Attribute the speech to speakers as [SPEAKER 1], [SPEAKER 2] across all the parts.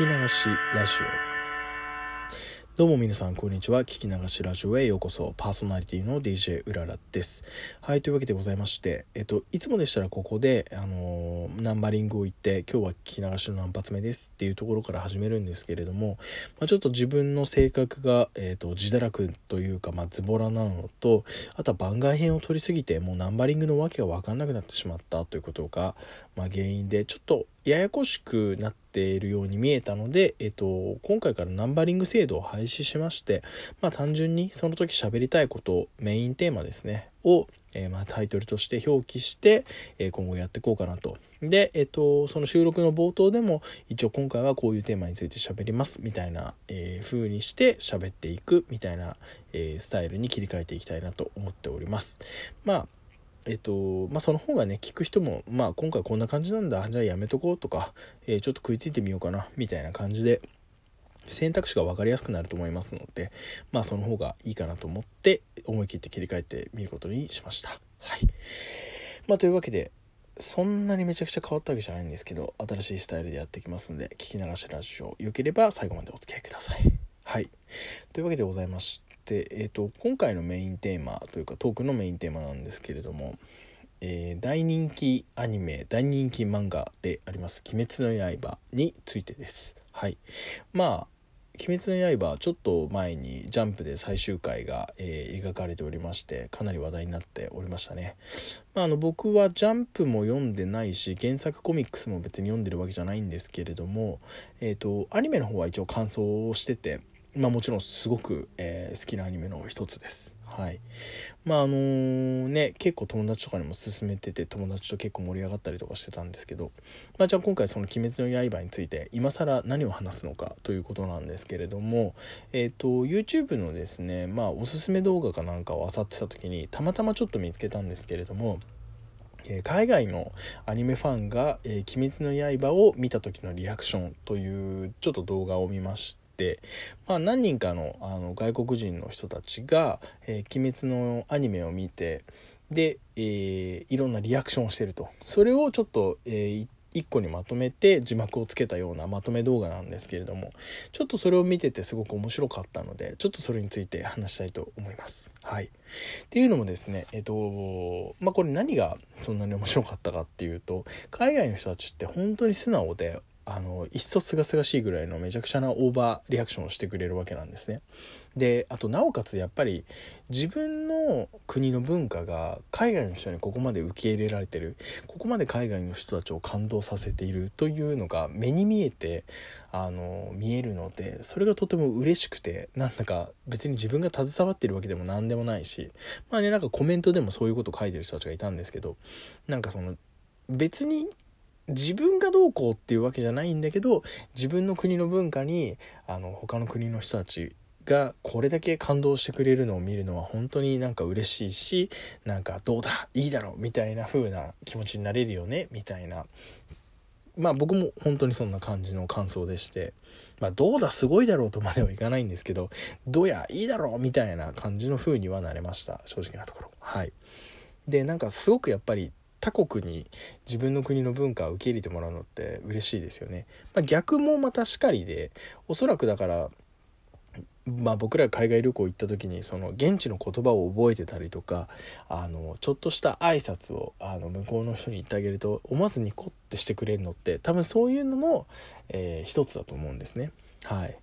[SPEAKER 1] き流しラジオ。どうも皆さんこんにちは。聞き流しラジオへようこそ。パーソナリティの DJ うららです。はいというわけでございましてえっといつもでしたらここであのー、ナンバリングを言って今日は聞き流しの何発目です。っていうところから始めるんですけれども、まあ、ちょっと自分の性格が、えっと、自堕落というか、まあ、ズボラなのとあとは番外編を取りすぎてもうナンバリングのわけが分かんなくなってしまったということが、まあ、原因でちょっとややこしくなっているように見えたので、えっと、今回からナンバリング制度を廃止しまして、まあ、単純にその時喋りたいことをメインテーマですねを、えー、まあタイトルとして表記して、えー、今後やっていこうかなと。で、えっと、その収録の冒頭でも一応今回はこういうテーマについて喋りますみたいな、えー、風にして喋っていくみたいな、えー、スタイルに切り替えていきたいなと思っております。まあえっとまあ、その方がね聞く人も、まあ、今回こんな感じなんだじゃあやめとこうとか、えー、ちょっと食いついてみようかなみたいな感じで選択肢が分かりやすくなると思いますので、まあ、その方がいいかなと思って思い切って切り替えてみることにしました。はいまあ、というわけでそんなにめちゃくちゃ変わったわけじゃないんですけど新しいスタイルでやっていきますんで聞き流しラジオよければ最後までお付き合いください。はいというわけでございまして、でえーと、今回のメインテーマというかトークのメインテーマなんですけれども、えー、大人気アニメ大人気漫画であります「鬼滅の刃」についてです。はいまあ鬼滅の刃」ちょっと前にジャンプで最終回が、えー、描かれておりましてかなり話題になっておりましたね、まあ、あの僕はジャンプも読んでないし原作コミックスも別に読んでるわけじゃないんですけれども、えーとアニメの方は一応感想をしててまあもちろんすごく、えー、好きなアニメの一つです。はい。まああの、ね、結構友達とかにも勧めてて友達と結構盛り上がったりとかしてたんですけど、まあじゃあ今回その鬼滅の刃について今更何を話すのかということなんですけれども、えっ、ー、と YouTube のですね、まあおすすめ動画かなんかを漁ってた時にたまたまちょっと見つけたんですけれども、え海外のアニメファンが「えー、鬼滅の刃」を見た時のリアクションというちょっと動画を見まして、まあ、何人かのあの外国人の人たちが「えー、鬼滅」のアニメを見てで、えー、いろんなリアクションをしてるとそれをちょっと、えー、1個にまとめて字幕をつけたようなまとめ動画なんですけれどもちょっとそれを見ててすごく面白かったのでちょっとそれについて話したいと思います。はい、っていうのもですねえっ、とまあこれ何がそんなに面白かったかっていうと海外の人たちって本当に素直であのいっそすがすがしいぐらいのめちゃくちゃなオーバーリアクションをしてくれるわけなんですね。であとなおかつやっぱり自分の国の文化が海外の人にここまで受け入れられてるここまで海外の人たちを感動させているというのが目に見えてあの見えるのでそれがとても嬉しくてなんだか別に自分が携わってるわけでも何でもないしまあねなんかコメントでもそういうこと書いてる人たちがいたんですけどなんかその別に自分がどうこうっていうわけじゃないんだけど自分の国の文化にあの他の国の人たちがこれだけ感動してくれるのを見るのは本当になんか嬉しいしなんかどうだいいだろうみたいな風な気持ちになれるよねみたいな。まあ僕も本当にそんな感じの感想でして。まあどうだすごいだろうとまではいかないんですけどどうやいいだろうみたいな感じの風にはなれました。正直なところ。はい。でなんかすごくやっぱり他国に自分の国の文化を受け入れてもらうのって嬉しいですよね。まあ、逆もまたしかりでおそらくだからまあ、僕ら海外旅行行った時にその現地の言葉を覚えてたりとかあのちょっとした挨拶をあの向こうの人に言ってあげると思わずニコってしてくれるのって多分そういうのの、えー、一つだと思うんですね。はい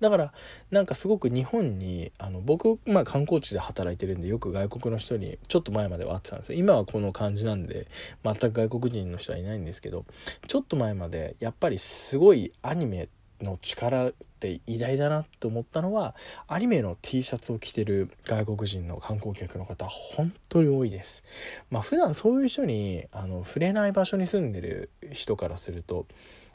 [SPEAKER 1] だからなんかすごく日本にあの僕、まあ、観光地で働いてるんでよく外国の人にちょっと前までは会ってたんですよ。今はこの感じなんで全く外国人の人はいないんですけどちょっと前までやっぱりすごいアニメっての力って偉大だなと思ったのはアニメの T シャツを着てる外国人の観光客の方本当に多いです。まあ普段そういう人にあの触れない場所に住んでる人からすると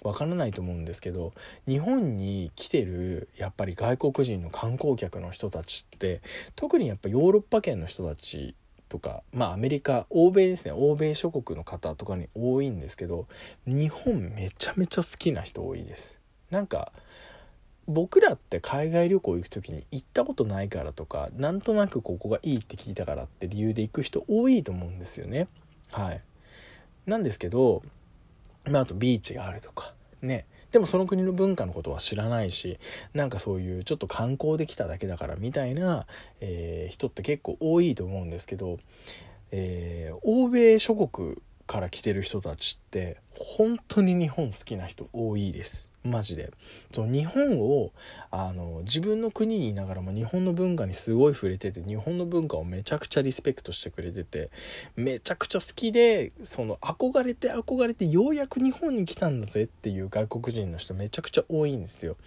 [SPEAKER 1] わからないと思うんですけど日本に来てるやっぱり外国人の観光客の人たちって特にやっぱヨーロッパ圏の人たちとかまあアメリカ欧米ですね欧米諸国の方とかに多いんですけど日本めちゃめちゃ好きな人多いです。なんか僕らって海外旅行行く時に行ったことないからとかなんとなくここがいいって聞いたからって理由で行く人多いと思うんですよね。はい、なんですけど、まあ、あとビーチがあるとかねでもその国の文化のことは知らないしなんかそういうちょっと観光できただけだからみたいな、えー、人って結構多いと思うんですけど、えー、欧米諸国から来てる人たちって本当に日本好きな人多いです。マジで。その日本をあの自分の国にいながらも日本の文化にすごい触れてて日本の文化をめちゃくちゃリスペクトしてくれててめちゃくちゃ好きでその憧れて憧れてようやく日本に来たんだぜっていう外国人の人めちゃくちゃ多いんですよ。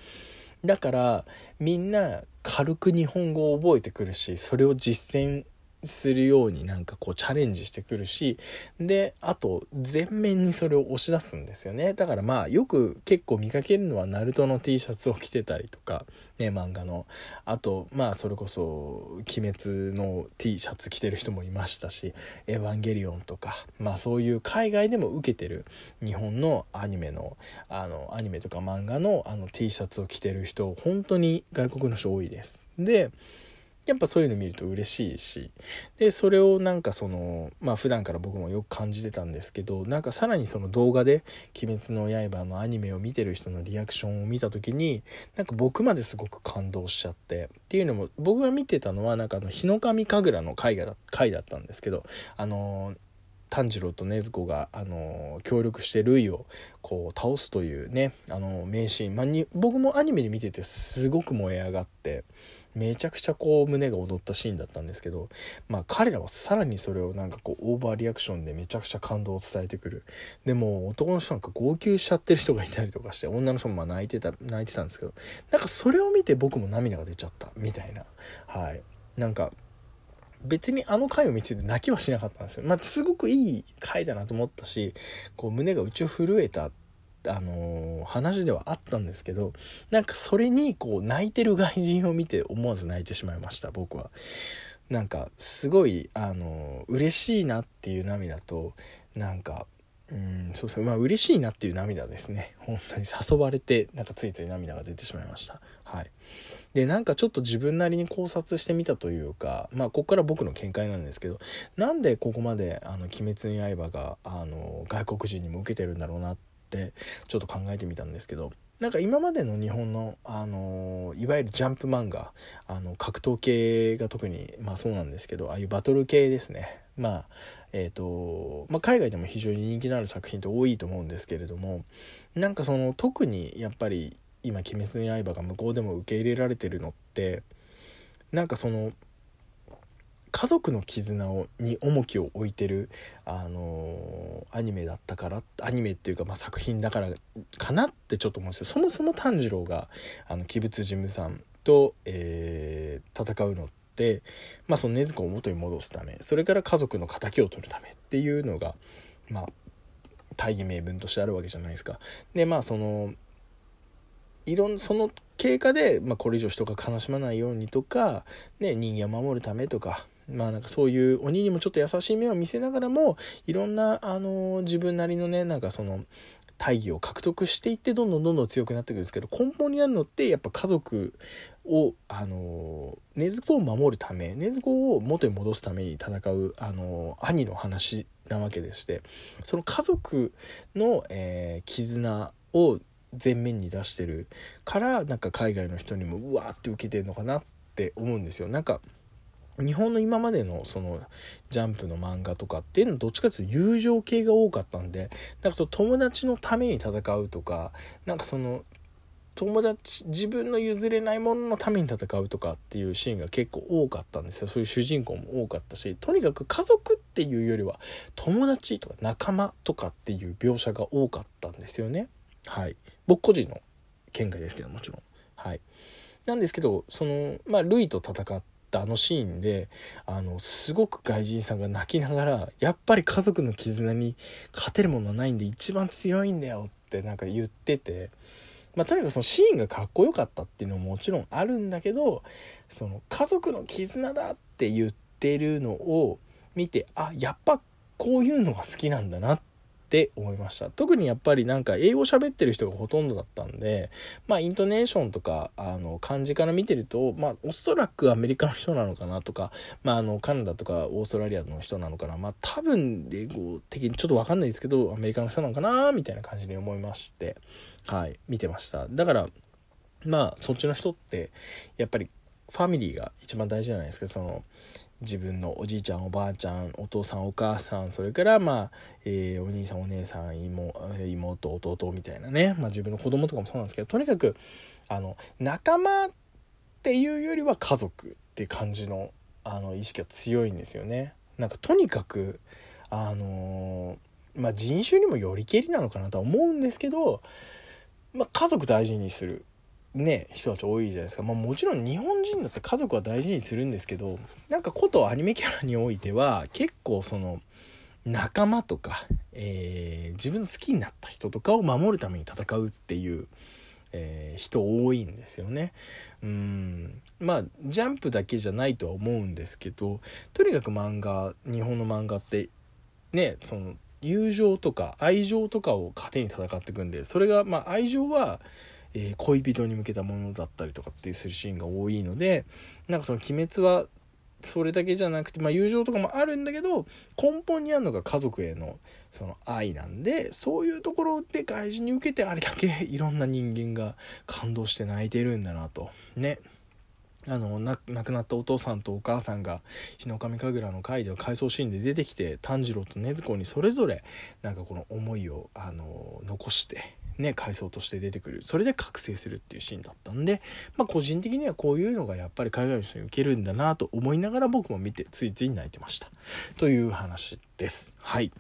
[SPEAKER 1] だからみんな軽く日本語を覚えてくるしそれを実践するようになんかこうチャレンジしてくるしであと全面にそれを押し出すんですよね。だからまあよく結構見かけるのはナルトの T シャツを着てたりとかね漫画の。あとまあそれこそ「鬼滅」の T シャツ着てる人もいましたし「エヴァンゲリオン」とかまあそういう海外でも受けてる日本のアニメのあのアニメとか漫画のあの T シャツを着てる人本当に外国の人多いです。でやっぱそういうの見ると嬉しいしでそれをなんかそのまあ普段から僕もよく感じてたんですけどなんかさらにその動画で「鬼滅の刃」のアニメを見てる人のリアクションを見た時になんか僕まですごく感動しちゃってっていうのも僕が見てたのはなんかあの日の神神楽の回だ回だったんですけどあの炭治郎と禰豆子が、あの協力してルイをこう倒すというね、あの名シーン、まあ、に僕もアニメで見ててすごく燃え上がってめちゃくちゃこう胸が踊ったシーンだったんですけど、まあ彼らはさらにそれをなんかこうオーバーリアクションでめちゃくちゃ感動を伝えてくる。でも男の人なんか号泣しちゃってる人がいたりとかして、女の人もまあ泣いてた、泣いてたんですけど、なんかそれを見て僕も涙が出ちゃったみたいな。はい。なんか、別にあの回を見てて泣きはしなかったんですよ。まあ、すごくいい回だなと思ったし、こう胸が宇宙震えたあのー、話ではあったんですけどなんかそれにこう泣いてる外人を見て思わず泣いてしまいました僕は。なんかすごいあのー、嬉しいなっていう涙となんかうんそうですねまあ嬉しいなっていう涙ですね。本当に誘われてなんかついつい涙が出てしまいました。はい。でなんかちょっと自分なりに考察してみたというかまあここから僕の見解なんですけどなんでここまで「あの鬼滅の刃が」あの外国人にも受けてるんだろうなってってちょっと考えてみたんですけどなんか今までの日本の、あのいわゆるジャンプ漫画あの格闘系が特に、まあ、そうなんですけどああいうバトル系ですね。まあえーとまあ、海外でも非常に人気のある作品って多いと思うんですけれどもなんかその特にやっぱり今「鬼滅の刃」が向こうでも受け入れられてるのってなんかその家族の絆をに重きを置いてる、あのー、アニメだったからアニメっていうか、まあ、作品だからかなってちょっと思うんですよそもそも炭治郎があの鬼物事務さんと、えー、戦うのって、まあ、その禰豆子を元に戻すためそれから家族の敵を取るためっていうのが、まあ、大義名分としてあるわけじゃないですか。でまあそのいろんその経過で、まあ、これ以上人が悲しまないようにとか、ね、人間を守るためとかまあなんかそういう鬼にもちょっと優しい目を見せながらもいろんなあの自分なりのねなんかその大義を獲得していってどんどんどんどん強くなっていくんですけど根本にあるのってやっぱ家族をあの禰豆子を守るため禰豆子を元に戻すために戦うあの兄の話なわけでしてその家族の、えー、絆を前面に出してるからなんか海外の人にもうわーって受けてるのかなって思うんですよ。なんか日本の今までのそのジャンプの漫画とかっていうのはどっちかっていうと友情系が多かったんでなんかその友達のために戦うとかなんかその友達自分の譲れないもののために戦うとかっていうシーンが結構多かったんですよ。そういう主人公も多かったしとにかく家族っていうよりは友達とか仲間とかっていう描写が多かったんですよね。はい。僕個人の見解ですけどもちろん。はい。なんですけどそのまあルイと戦っったあのシーンであのすごく外人さんが泣きながらやっぱり家族の絆に勝てるものはないんで一番強いんだよってなんか言ってて。まあ、とにかくそのシーンがかっこよかったっていうのももちろんあるんだけどその家族の絆だって言ってるのを見てあやっぱこういうのが好きなんだなってって思いました。特にやっぱりなんか英語喋ってる人がほとんどだったんでまあイントネーションとかあの漢字から見てるとまあおそらくアメリカの人なのかなとかまああのカナダとかオーストラリアの人なのかな。まあ多分英語的にちょっと分かんないですけどアメリカの人なのかなみたいな感じに思いましてはい見てました。だからまあそっちの人ってやっぱりファミリーが一番大事じゃないですか。その自分のおじいちゃんおばあちゃんお父さんお母さんそれからまあ、えー、お兄さんお姉さん妹弟みたいなね、まあ、自分の子供とかもそうなんですけどとにかくあの仲間っていうよりは家族って感じのあの意識が強いんですよね。なんかとにかくあのー、まあ、人種にもよりけりなのかなとは思うんですけど、まあ、家族大事にする。ね人たち多いじゃないですか、まあ、もちろん日本人だって家族は大事にするんですけどなんかことアニメキャラにおいては結構その仲間とか、えー、自分の好きになった人とかを守るために戦うっていう、えー、人多いんですよね。うんまあジャンプだけじゃないとは思うんですけどとにかく漫画日本の漫画ってねその友情とか愛情とかを糧に戦っていくんでそれがまあ愛情はえー、恋人に向けたものだったりとかっていうするシーンが多いのでなんかその「鬼滅」はそれだけじゃなくて、まあ、友情とかもあるんだけど根本にあるのが家族へのその愛なんでそういうところで外人に受けてあれだけ いろんな人間が感動して泣いてるんだなと。ね。あの亡くなったお父さんとお母さんが日の神神楽の回では回想シーンで出てきて炭治郎と禰豆子にそれぞれなんかこの思いをあの残してね階層として出てくる。それで覚醒するっていうシーンだったんで、まあ、個人的にはこういうのがやっぱり海外の人に受けるんだなと思いながら僕も見てついつい泣いてました。という話です。はい。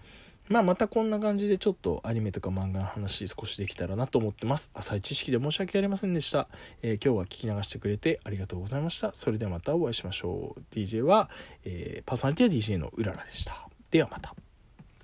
[SPEAKER 1] まあまたこんな感じでちょっとアニメとか漫画の話少しできたらなと思ってます。浅い知識で申し訳ありませんでした、えー、今日は聞き流してくれてありがとうございました。それではまたお会いしましょう。DJ は、えー、パーソナリティは DJ のうららでした。ではまた。